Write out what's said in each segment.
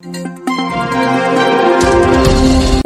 Thank you.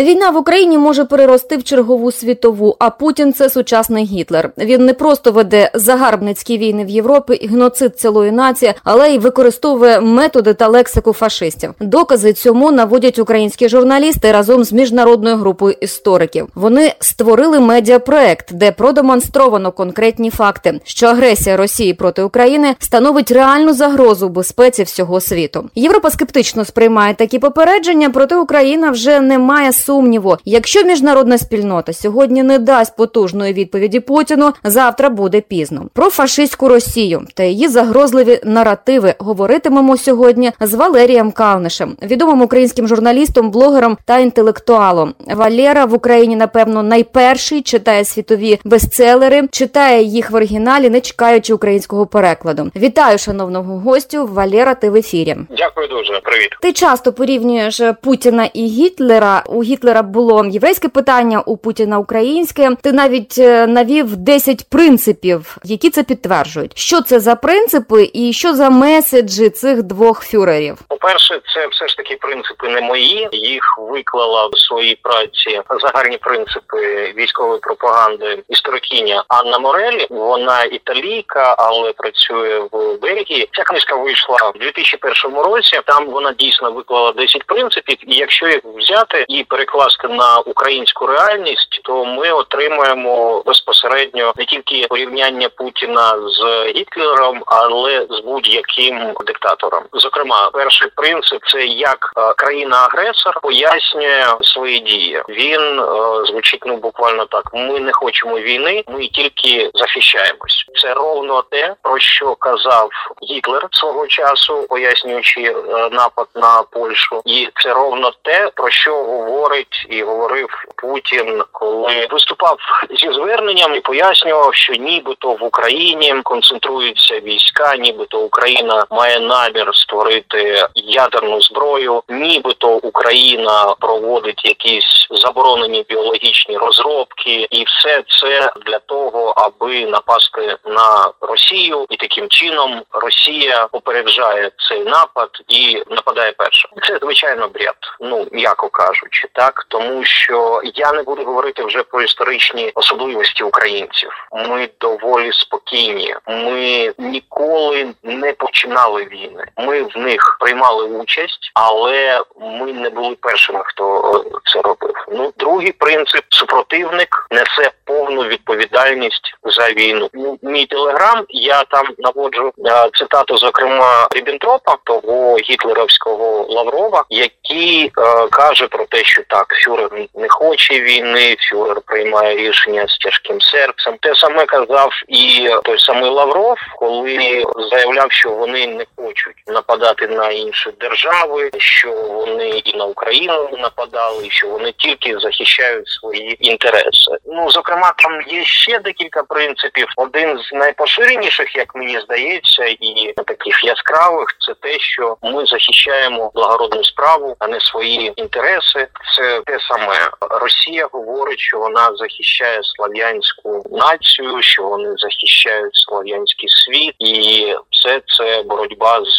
Війна в Україні може перерости в чергову світову, а Путін це сучасний Гітлер. Він не просто веде загарбницькі війни в Європі і геноцид цілої нації, але й використовує методи та лексику фашистів. Докази цьому наводять українські журналісти разом з міжнародною групою істориків. Вони створили медіапроект, де продемонстровано конкретні факти, що агресія Росії проти України становить реальну загрозу безпеці всього світу. Європа скептично сприймає такі попередження, проте Україна вже не має сумніву, якщо міжнародна спільнота сьогодні не дасть потужної відповіді Путіну, завтра буде пізно. Про фашистську Росію та її загрозливі наративи говоритимемо сьогодні з Валерієм Калнишем, відомим українським журналістом, блогером та інтелектуалом. Валера в Україні, напевно, найперший читає світові бестселери, читає їх в оригіналі, не чекаючи українського перекладу. Вітаю, шановного гостю. Валера, ти в ефірі. Дякую дуже. Привіт. Ти часто порівнюєш Путіна і Гітлера. У Гітлера було єврейське питання, у Путіна українське. Ти навіть е, навів 10 принципів, які це підтверджують. Що це за принципи і що за меседжі цих двох фюрерів? По перше, це все ж таки принципи не мої. Їх виклала в своїй праці загальні принципи військової пропаганди історикиня Анна Морелі. Вона італійка, але працює в Бельгії. Ця книжка вийшла в 2001 році. Там вона дійсно виклала 10 принципів, і якщо їх взяти і перекласти на українську реальність, то ми отримаємо безпосередньо не тільки порівняння Путіна з Гітлером, але з будь-яким диктатором. Зокрема, перший принцип це як е, країна-агресор пояснює свої дії. Він е, звучить ну буквально так: ми не хочемо війни, ми тільки захищаємось. Це ровно те, про що казав Гітлер свого часу, пояснюючи е, напад на Польщу, і це ровно те, про що говорить і говорив Путін, коли виступав зі зверненням і пояснював, що нібито в Україні концентруються війська, нібито Україна має намір створити ядерну зброю, нібито Україна проводить якісь заборонені біологічні розробки, і все це для того, аби напасти на Росію, і таким чином Росія попереджає цей напад і нападає перша. Це звичайно бред, ну м'яко кажучи, так тому що я не буду говорити вже про історичні особливості українців. Ми доволі спокійні. Ми ніколи не починали війни. Ми в них приймали участь, але ми не були першими, хто це робив. Ну, другий принцип супротивник несе повну відповідальність за війну. Ну, мій телеграм я там наводжу цитату, зокрема Ріббентропа, того гітлерівського Лаврова, який е, каже про те, що так фюрер не хоче війни, фюрер приймає рішення з тяжким серцем. Те саме казав і той самий Лавров, коли заявляв, що вони не хочуть нападати на інші держави, що вони і на Україну нападали, що вони тільки захищають свої інтереси. Ну зокрема, там є ще декілька принципів. Один з найпоширеніших, як мені здається, і таких яскравих це те, що ми захищаємо благородну справу, а не свої інтереси. Це те саме. Росія говорить, що вона захищає слав'янську націю, що вони захищають слав'янський світ, і все це боротьба з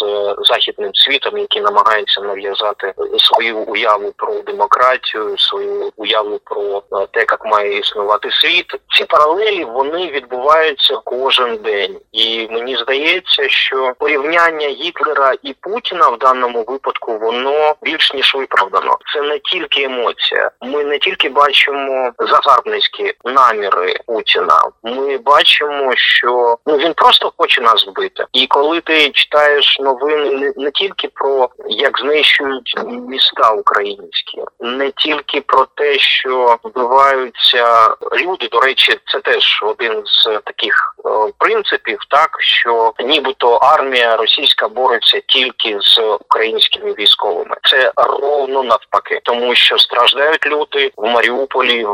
західним світом, який намагається нав'язати свою уяву про демократію, свою уяву про те, як має існувати світ. Ці паралелі вони відбуваються кожен день, і мені здається, що порівняння Гітлера і Путіна в даному випадку воно більш ніж виправдано. Це не тільки емоція. Ми не тільки бачимо загарбницькі наміри Путіна. Ми бачимо, що ну він просто хоче нас вбити. І коли ти читаєш новини не, не тільки про як знищують міста українські, не тільки про те, що вбиваються люди. До речі, це теж один з таких принципів, так що нібито армія російська бореться тільки з українськими військовими. Це ровно навпаки, тому що страждають люди в Маріуполі,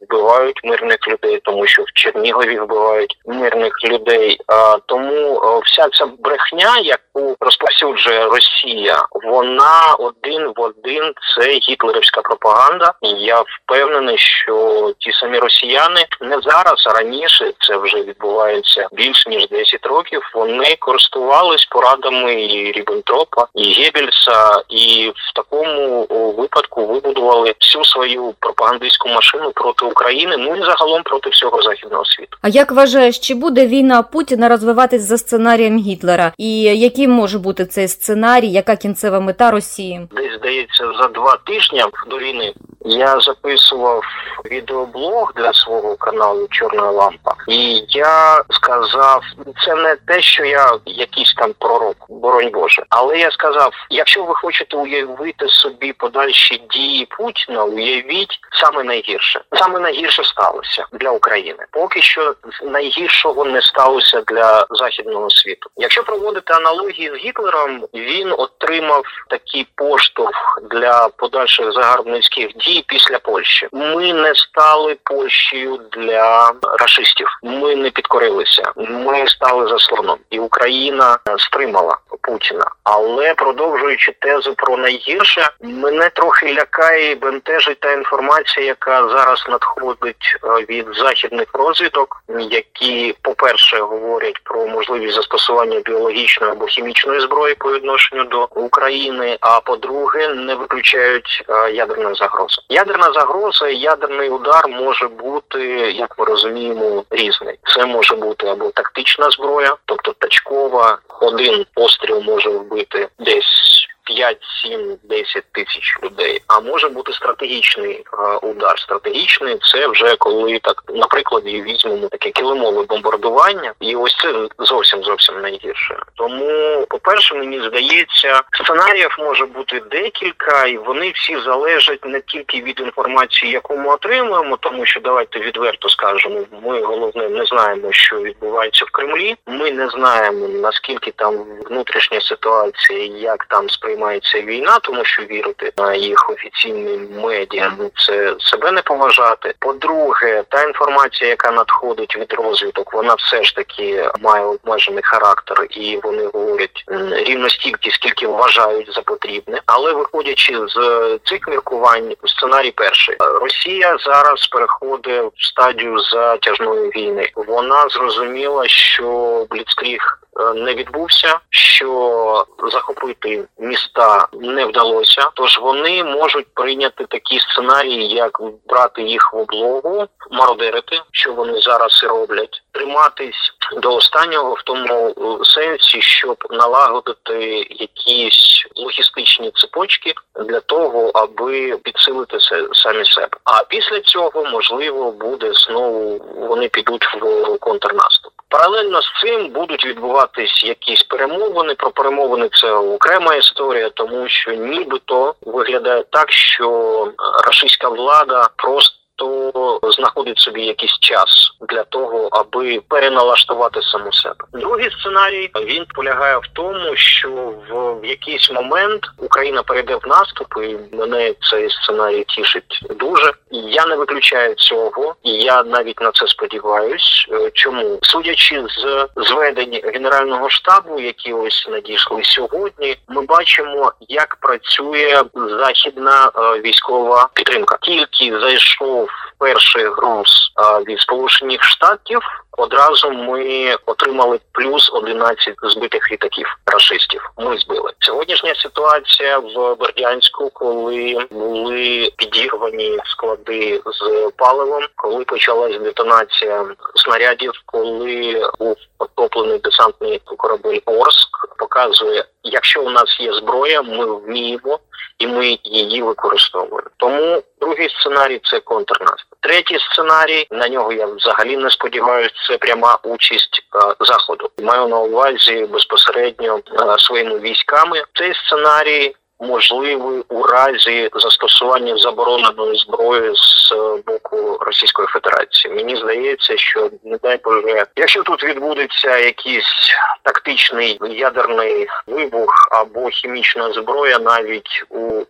вбивають мирних людей, тому що в Чернігові вбивають мирних людей. А тому вся ця брехня, яку розповсюджує Росія, вона один в один це гітлерівська пропаганда. І я впевнений, що ті самі росіяни не зараз, а раніше це вже відбувалося відбувається більше ніж 10 років. Вони користувались порадами і Ріббентропа, і Геббельса, і в такому випадку вибудували всю свою пропагандистську машину проти України. Ну і загалом проти всього західного світу. А як вважаєш, чи буде війна Путіна розвиватись за сценарієм Гітлера? І яким може бути цей сценарій? Яка кінцева мета Росії? Десь здається за два тижні до війни я записував відеоблог для свого каналу Чорна лампа, і я сказав, це не те, що я якийсь там пророк, боронь Боже, але я сказав: якщо ви хочете уявити собі подальші дії Путіна, уявіть саме найгірше. Саме найгірше сталося для України. Поки що найгіршого не сталося для західного світу. Якщо проводити аналогії з Гітлером, він отримав такий поштовх для подальших загарбницьких дій після Польщі. Ми не стали Польщею для расистів. Ми не підкорилися. Ми стали заслоном, і Україна стримала Путіна. Але продовжуючи тезу про найгірше, мене трохи лякає і бентежить та інформація, яка зараз надходить е, від західних розвідок, які, по перше, говорять про можливість застосування біологічної або хімічної зброї по відношенню до України. А по-друге, не виключають е, ядерної загрози. Ядерна загроза, ядерний удар може бути, як ми розуміємо, різний. Це може бути або тактична зброя, тобто тачкова, один постріл може вбити десь 5, 7, 10 тисяч людей. А може бути стратегічний а, удар. Стратегічний це вже коли так, наприклад, візьмемо таке килимове бомбардування, і ось це зовсім зовсім найгірше. Тому, по перше, мені здається, сценаріїв може бути декілька, і вони всі залежать не тільки від інформації, яку ми отримуємо, тому що давайте відверто скажемо, ми головне не знаємо, що відбувається в Кремлі. Ми не знаємо наскільки там внутрішня ситуація, як там сприймається сприймається війна, тому що вірити на їх офіційні медіа ну це себе не поважати. По-друге, та інформація, яка надходить від розвиток, вона все ж таки має обмежений характер, і вони говорять рівно стільки, скільки вважають за потрібне. Але виходячи з цих міркувань, сценарій перший Росія зараз переходить в стадію затяжної війни. Вона зрозуміла, що Бліцкріг не відбувся, що захопити міста не вдалося. Тож вони можуть прийняти такі сценарії, як брати їх в облогу, мародерити, що вони зараз і роблять, триматись до останнього в тому е, сенсі, щоб налагодити якісь логістичні цепочки для того, аби підсилити самі себе. А після цього можливо буде знову вони підуть в контрнаступ. Паралельно з цим будуть відбуватись якісь перемовини. Про перемовини це окрема історія, тому що нібито виглядає так, що російська влада просто то знаходить собі якийсь час для того, аби переналаштувати саму себе. Другий сценарій він полягає в тому, що в якийсь момент Україна перейде в наступ, і мене цей сценарій тішить дуже. Я не виключаю цього, і я навіть на це сподіваюсь. Е, чому судячи з зведень генерального штабу, які ось надійшли сьогодні, ми бачимо, як працює західна е, військова підтримка. Тільки зайшов перший груз від сполучених штатів. Одразу ми отримали плюс 11 збитих літаків рашистів. Ми збили сьогоднішня ситуація в Бердянську, коли були підірвані склади з паливом, коли почалась детонація снарядів, коли був потоплений десантний корабель Орск, показує, якщо у нас є зброя, ми вміємо і ми її використовуємо. Тому другий сценарій це контрнаступ. Третій сценарій на нього я взагалі не сподіваюся. Це пряма участь е, заходу. Маю на увазі безпосередньо е, своїми військами. Цей сценарій можливий у разі застосування забороненої зброї з е, боку Російської Федерації. Мені здається, що не дай Боже, якщо тут відбудеться якийсь тактичний ядерний вибух або хімічна зброя, навіть у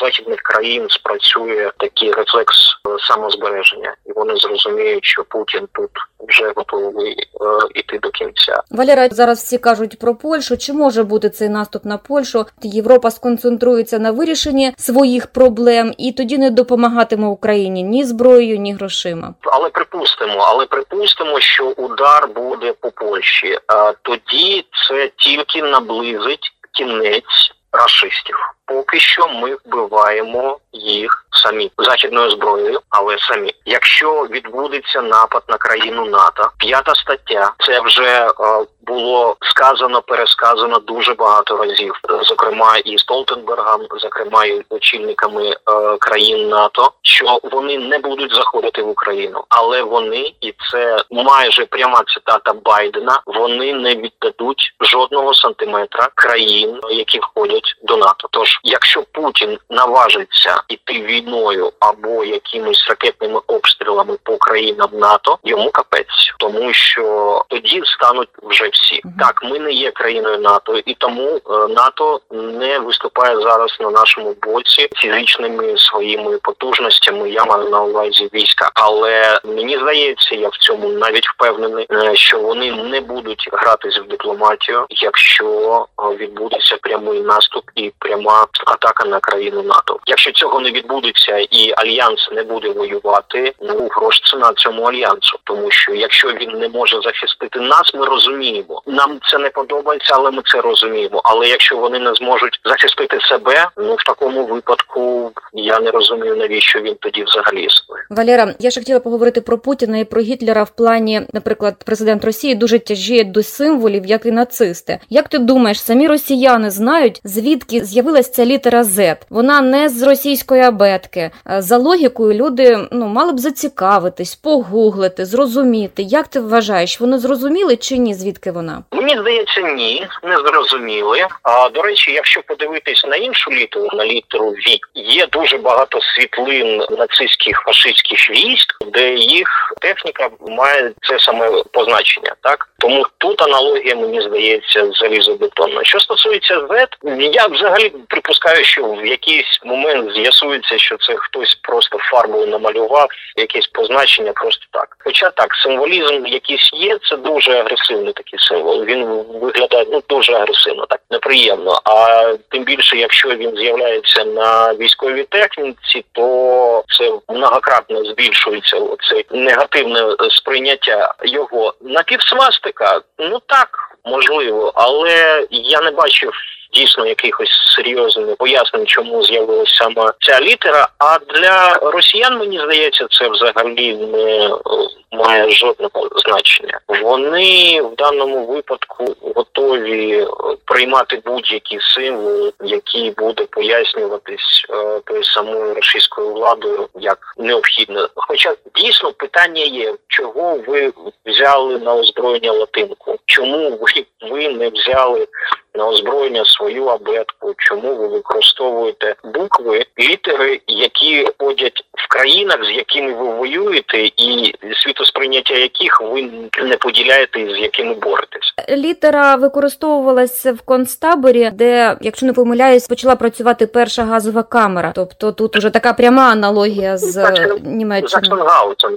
західних країн спрацює такий рефлекс самозбереження, і вони зрозуміють, що Путін тут вже готовий е, іти до кінця. Валера зараз всі кажуть про Польщу. Чи може бути цей наступ на Польщу? Європа сконцентрується на вирішенні своїх проблем і тоді не допомагатиме Україні ні зброєю, ні грошима. Але припустимо, але припустимо, що удар буде по Польщі. А тоді це тільки наблизить кінець рашистів. Поки що ми вбиваємо їх самі західною зброєю, але самі. Якщо відбудеться напад на країну НАТО, п'ята стаття, це вже е, було сказано, пересказано дуже багато разів, зокрема і Столтенбергом, зокрема і очільниками е, країн НАТО, що вони не будуть заходити в Україну, але вони, і це майже пряма цитата Байдена. Вони не віддадуть жодного сантиметра країн, які входять до НАТО. Тож, якщо Путін наважиться іти війною або якимись ракетними обстрілами по країнам НАТО, йому капець, тому що тоді стануть вже всі. Так, ми не є країною НАТО, і тому е, НАТО не виступає зараз на нашому боці фізичними своїми потужностями. Я маю на увазі війська, але мені здається, я в цьому навіть впевнений, е, що вони не будуть гратись в дипломатію, якщо е, відбудеться прямий наступ і пряма атака на країну НАТО. Якщо цього не відбудеться і альянс не буде воювати, ну грош ціна цьому альянсу, тому що якщо він не може захистити нас, ми розуміємо. Нам це не подобається, але ми це розуміємо. Але якщо вони не зможуть захистити себе, ну в такому випадку я не розумію, навіщо він тоді взагалі існує. Валера, я ще хотіла поговорити про Путіна і про Гітлера в плані, наприклад, президент Росії дуже тяжіє до символів, як і нацисти. Як ти думаєш, самі росіяни знають звідки з'явилась ця літера Z? Вона не з російської абетки. Е, За логікою, люди ну мали б зацікавитись, погуглити, зрозуміти. Як ти вважаєш, вони зрозуміли чи ні? Звідки вона? Мені здається, ні, не зрозуміли. А до речі, якщо подивитись на іншу літеру, на літеру В, є дуже багато світлин нацистських фашистських військ, де їх техніка має це саме позначення. Так тому тут аналогія мені здається залізобетонна. Що стосується Z, я взагалі припускаю, що в якийсь момент з'ясується, що це хтось просто фарбою намалював якесь позначення, просто так. Хоча так, символізм якийсь є, це дуже агресивний такий символ. Він виглядає ну дуже агресивно, так неприємно. А тим більше, якщо він з'являється на військовій техніці, то це многократно збільшується оце негативне сприйняття його напівсвастика. Ну так можливо, але я не бачив. Дійсно, якихось серйозних пояснень, чому з'явилася саме ця літера. А для росіян мені здається, це взагалі не е, має жодного значення. Вони в даному випадку готові е, приймати будь-які символи, які буде пояснюватись е, тою самою російською владою як необхідно. Хоча дійсно питання є, чого ви взяли на озброєння латинку? Чому ви, ви не взяли? На озброєння свою абетку, чому ви використовуєте букви, літери, які ходять в країнах, з якими ви воюєте, і світосприйняття яких ви не поділяєте і з якими боретесь. Літера використовувалася в концтаборі, де, якщо не помиляюсь, почала працювати перша газова камера. Тобто тут уже така пряма аналогія з Німеччиною.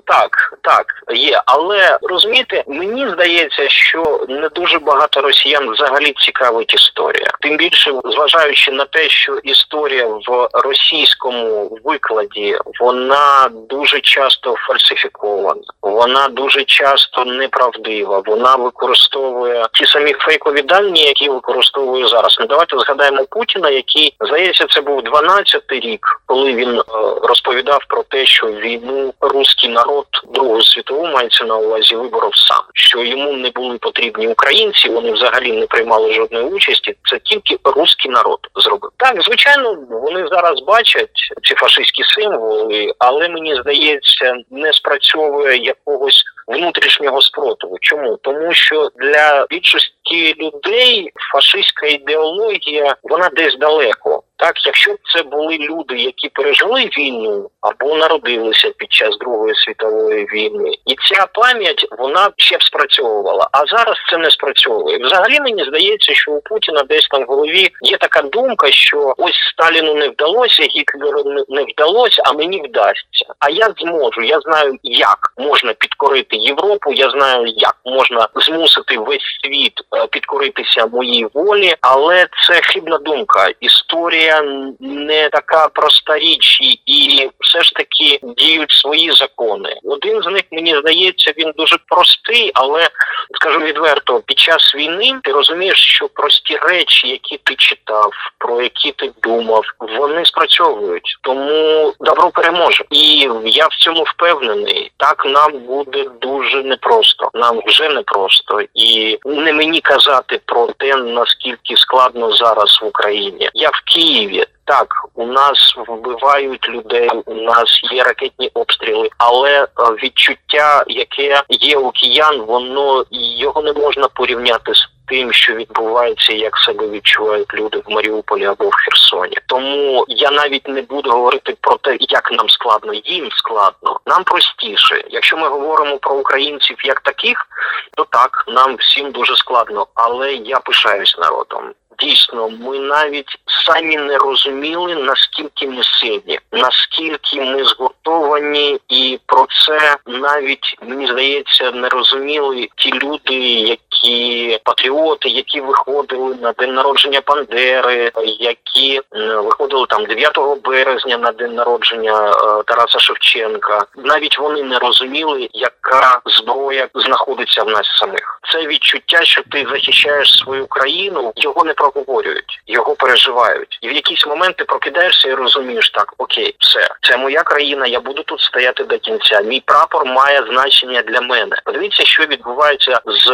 Так, так, є. Але розумієте, мені здається, що не дуже багато росіян взагалі цікавить історія. Тим більше, зважаючи на те, що історія в російському викладі вона дуже часто фальсифікована, вона дуже часто неправдива. Вона використовує ті самі фейкові дані, які використовує зараз. Ну давайте згадаємо Путіна, який здається, це був 12-й рік, коли він е, розповідав про те, що війну руський народ Другу світову мається на увазі виборов сам, що йому не були потрібні українці, вони взагалі не приймали жодної участі. Це тільки руський народ зробив. Так, звичайно, вони зараз бачать ці фашистські символи, але мені здається, не спрацьовує якогось внутрішнього спротиву. Чому? Тому що для більшості людей фашистська ідеологія вона десь далеко. Так, якщо б це були люди, які пережили війну або народилися під час Другої світової війни, і ця пам'ять вона ще б спрацьовувала. А зараз це не спрацьовує. Взагалі мені здається, що у Путіна десь там в голові є така думка, що ось Сталіну не вдалося, Гітлеру не вдалося, а мені вдасться. А я зможу. Я знаю, як можна підкорити Європу. Я знаю, як можна змусити весь світ е, підкоритися моїй волі, але це хибна думка. Історія не така проста річ, і все ж таки діють свої закони. Один з них мені здається, він дуже простий, але скажу відверто, під час війни ти розумієш, що прості речі, які ти читав, про які ти думав, вони спрацьовують. Тому добро переможе, і я в цьому впевнений. Так нам буде дуже непросто. Нам вже непросто, і не мені казати про те, наскільки складно зараз в Україні. Я в Києві. Так, у нас вбивають людей, у нас є ракетні обстріли, але е, відчуття, яке є у киян, воно його не можна порівняти з тим, що відбувається, як себе відчувають люди в Маріуполі або в Херсоні. Тому я навіть не буду говорити про те, як нам складно, їм складно, нам простіше. Якщо ми говоримо про українців як таких, то так нам всім дуже складно, але я пишаюсь народом. Дійсно, ми навіть самі не розуміли, наскільки ми сильні, наскільки ми згуртовані, і про це навіть мені здається не розуміли ті люди, які патріоти, які виходили на день народження Бандери, які виходили там 9 березня на день народження е, Тараса Шевченка. Навіть вони не розуміли, яка зброя знаходиться в нас самих. Це відчуття, що ти захищаєш свою країну, його не проговорюють, його переживають, і в якісь моменти прокидаєшся і розумієш так: окей, все, це моя країна. Я буду тут стояти до кінця. Мій прапор має значення для мене. Подивіться, що відбувається з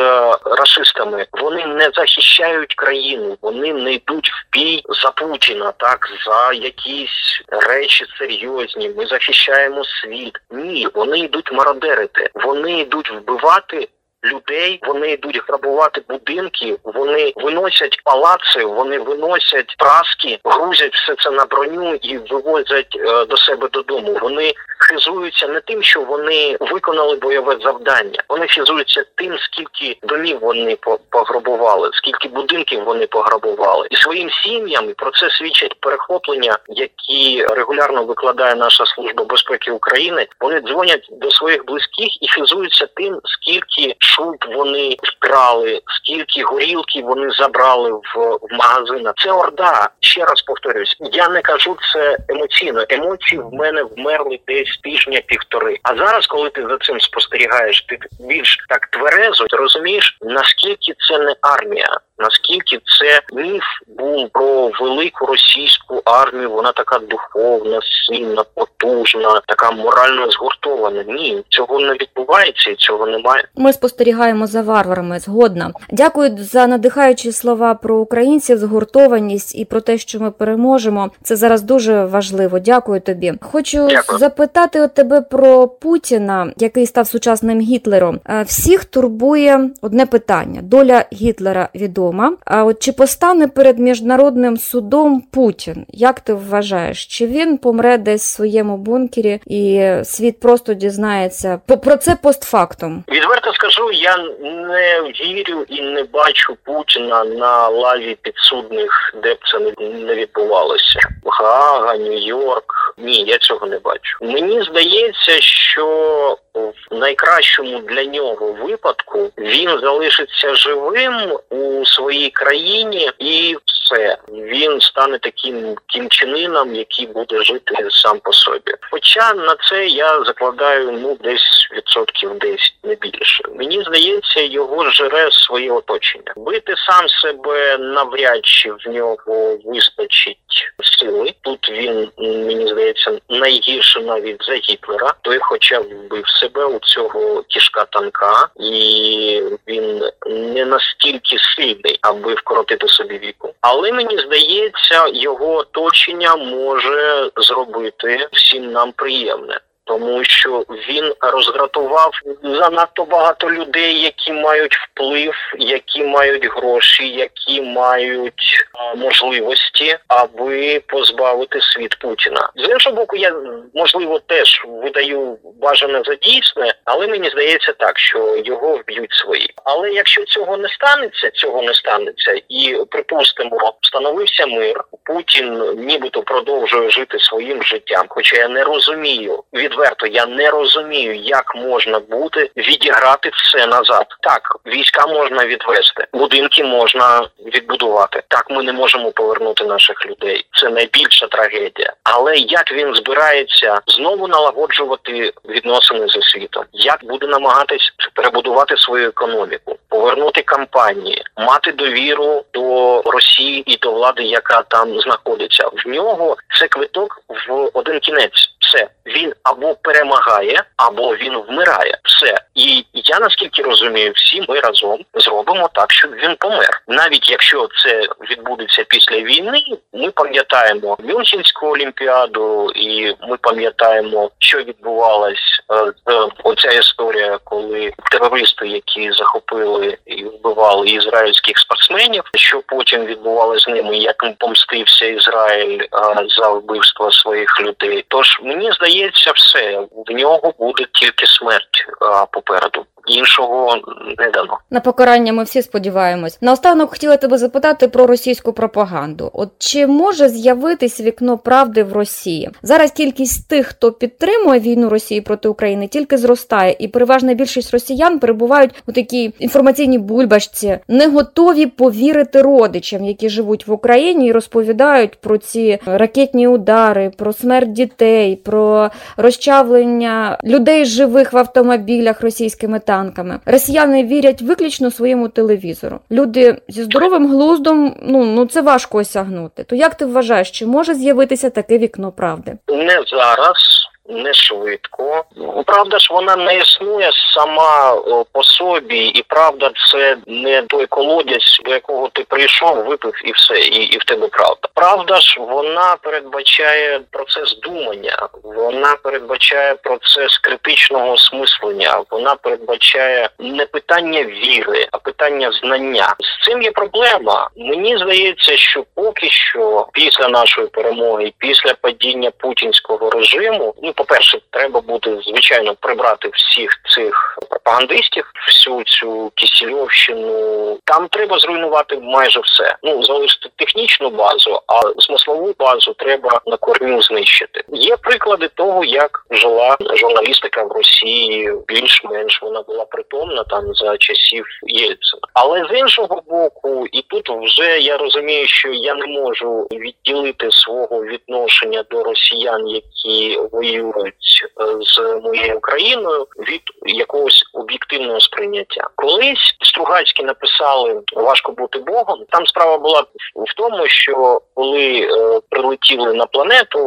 расистами. Вони не захищають країну, вони не йдуть в бій за Путіна, так за якісь речі серйозні. Ми захищаємо світ. Ні, вони йдуть мародерити, вони йдуть вбивати людей. Вони йдуть грабувати будинки, вони виносять палаци, вони виносять праски, грузять все це на броню і вивозять е, до себе додому. Вони хизуються не тим, що вони виконали бойове завдання. Вони хизуються тим, скільки домів вони пограбували, скільки будинків вони пограбували, і своїм сім'ям про це свідчать перехоплення, які регулярно викладає наша служба безпеки України. Вони дзвонять до своїх близьких і хизуються тим, скільки шуб вони вкрали, скільки горілки вони забрали в, в магазинах. Це орда. Ще раз повторюсь. Я не кажу це емоційно. Емоції в мене вмерли десь тижня півтори. А зараз, коли ти за цим спостерігаєш, ти більш так тверезо ти розумієш, наскільки це не армія наскільки це міф був про велику російську армію. Вона така духовна, сильна, потужна, така морально згуртована. Ні, цього не відбувається і цього немає. Ми спостерігаємо за варварами. Згодна. Дякую за надихаючі слова про українців, згуртованість і про те, що ми переможемо. Це зараз дуже важливо. Дякую тобі. Хочу Дякую. запитати у тебе про Путіна, який став сучасним Гітлером. Е, всіх турбує одне питання: доля Гітлера відома відома. А от чи постане перед міжнародним судом Путін? Як ти вважаєш? Чи він помре десь в своєму бункері і світ просто дізнається про це постфактум? Відверто скажу, я не вірю і не бачу Путіна на лаві підсудних, де б це не відбувалося. Гаага, Нью-Йорк. Ні, я цього не бачу. Мені здається, що в найкращому для нього випадку він залишиться живим у своїй країні і все він стане таким кінчинином, який буде жити сам по собі. Хоча на це я закладаю ну десь відсотків десь не більше. Мені здається, його жере своє оточення. Бити сам себе навряд чи в нього вистачить сили. Тут він мені здається найгірше навіть за Гітлера. Той, хоча б вбив себе у цього кішка танка, і він не настільки сильний, аби вкоротити собі віку. Але мені здається, його оточення може зробити всім нам приємне. Тому що він розгратував занадто багато людей, які мають вплив, які мають гроші, які мають а, можливості, аби позбавити світ Путіна. З іншого боку, я можливо теж видаю бажане за дійсне, але мені здається так, що його вб'ють свої. Але якщо цього не станеться, цього не станеться, і припустимо, встановився мир. Путін нібито продовжує жити своїм життям. Хоча я не розумію відверто, я не розумію, як можна буде відіграти все назад. Так, війська можна відвести, будинки можна відбудувати. Так, ми не можемо повернути наших людей. Це найбільша трагедія. Але як він збирається знову налагоджувати відносини зі світом? Як буде намагатись перебудувати свою економіку, повернути кампанії, мати довіру до Росії і до влади, яка там знаходиться? В нього це квиток в один кінець. Все він або перемагає, або він вмирає. Все, і я наскільки розумію, всі ми разом зробимо так, щоб він помер. Навіть якщо це відбудеться після війни, ми пам'ятаємо Мюнхенську олімпіаду, і ми пам'ятаємо, що відбувалось е, оця історія, коли терористи, які захопили і вбивали ізраїльських спортсменів, що потім відбувалося з ними, як помстився Ізраїль а, за вбивство своїх людей. Тож мені здається, все в нього буде тільки смерть а, попереду. Іншого не дано на покарання. Ми всі сподіваємось. Наостанок хотіла тебе запитати про російську пропаганду. От чи може з'явитись вікно правди в Росії? Зараз кількість тих, хто підтримує війну Росії проти України, тільки зростає, і переважна більшість росіян перебувають у такій інформаційній бульбашці, не готові повірити родичам, які живуть в Україні, і розповідають про ці ракетні удари, про смерть дітей, про розчавлення людей живих в автомобілях російськими танками. Росіяни вірять виключно своєму телевізору. Люди зі здоровим глуздом, ну ну це важко осягнути. То як ти вважаєш, чи може з'явитися таке вікно правди? Не зараз не швидко. Правда ж, вона не існує сама по собі, і правда, це не той колодязь, до якого ти прийшов, випив і все, і і в тебе правда. Правда ж, вона передбачає процес думання, вона передбачає процес критичного осмислення, вона передбачає не питання віри, а питання знання. З цим є проблема. Мені здається, що поки що, після нашої перемоги, після падіння путінського режиму, ну по перше, треба буде звичайно прибрати всіх цих пропагандистів, всю цю кісільовщину. Там треба зруйнувати майже все. Ну залишити технічну базу, а смислову базу треба на корню знищити. Є приклади того, як жила журналістика в Росії. Більш-менш вона була притомна там за часів Єльцина. Але з іншого боку, і тут вже я розумію, що я не можу відділити свого відношення до росіян, які воюють воюють е, з моєю країною від якогось об'єктивного сприйняття. Колись Стругацькі написали важко бути богом. Там справа була в тому, що коли е, прилетіли на планету,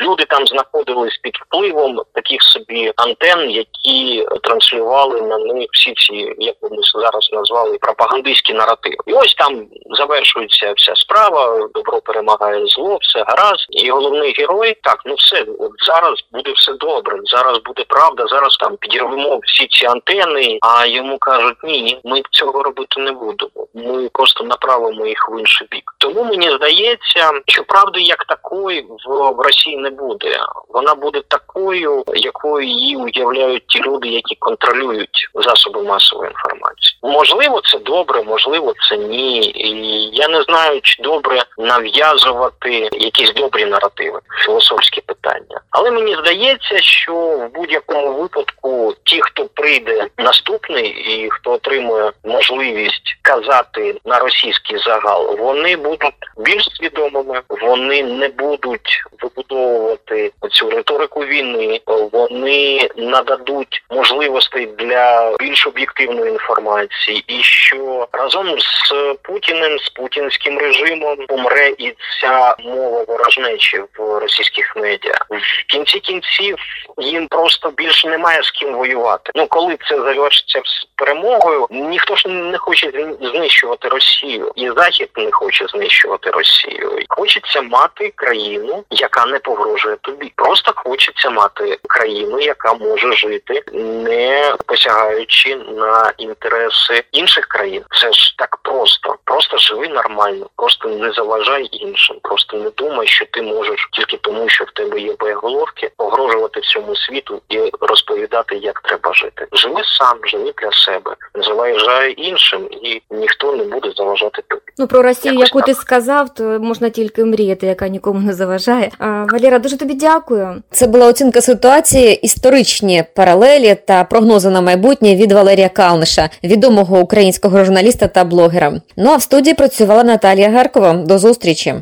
люди там знаходились під впливом таких собі антен, які транслювали на них всі ці, як ми зараз назвали, пропагандистські наративи. І ось там завершується вся справа. Добро перемагає зло, все гаразд. І головний герой так, ну все от зараз буде все добре. Зараз буде правда. Зараз там підірвемо всі ці антени. А йому кажуть, ні, ми цього робити не будемо. Ми просто направимо їх в інший бік. Тому мені здається, що правди як такої в, Росії не буде. Вона буде такою, якою її уявляють ті люди, які контролюють засоби масової інформації. Можливо, це добре, можливо, це ні. І я не знаю, чи добре нав'язувати якісь добрі наративи, філософські питання. Але мені здається, що в будь-якому випадку ті, хто прийде наступний і хто отримує можливість казати на російський загал, вони будуть більш свідомими, вони не будуть вибудовувати цю риторику війни, вони нададуть можливостей для більш об'єктивної інформації, і що разом з Путіним, з путінським режимом помре і ця мова ворожнечі в російських медіа в кінці кінців їм просто більше немає з ким воювати. Ну коли це завершиться перемогою, ніхто ж не хоче знищувати Росію, і захід не хоче знищувати. Знищувати Росію. Хочеться мати країну, яка не погрожує тобі. Просто хочеться мати країну, яка може жити, не посягаючи на інтереси інших країн. Це ж так просто. Просто живи нормально, просто не заважай іншим. Просто не думай, що ти можеш тільки тому, що в тебе є боєголовки, погрожувати всьому світу і розповідати, як треба жити. Живи сам, живи для себе, не заважай іншим, і ніхто не буде заважати тобі. Ну про Росію, Якось яку ти. Сказав, то можна тільки мріяти, яка нікому не заважає. А, Валера, дуже тобі дякую. Це була оцінка ситуації, історичні паралелі та прогнози на майбутнє від Валерія Калниша, відомого українського журналіста та блогера. Ну а в студії працювала Наталія Гаркова. До зустрічі.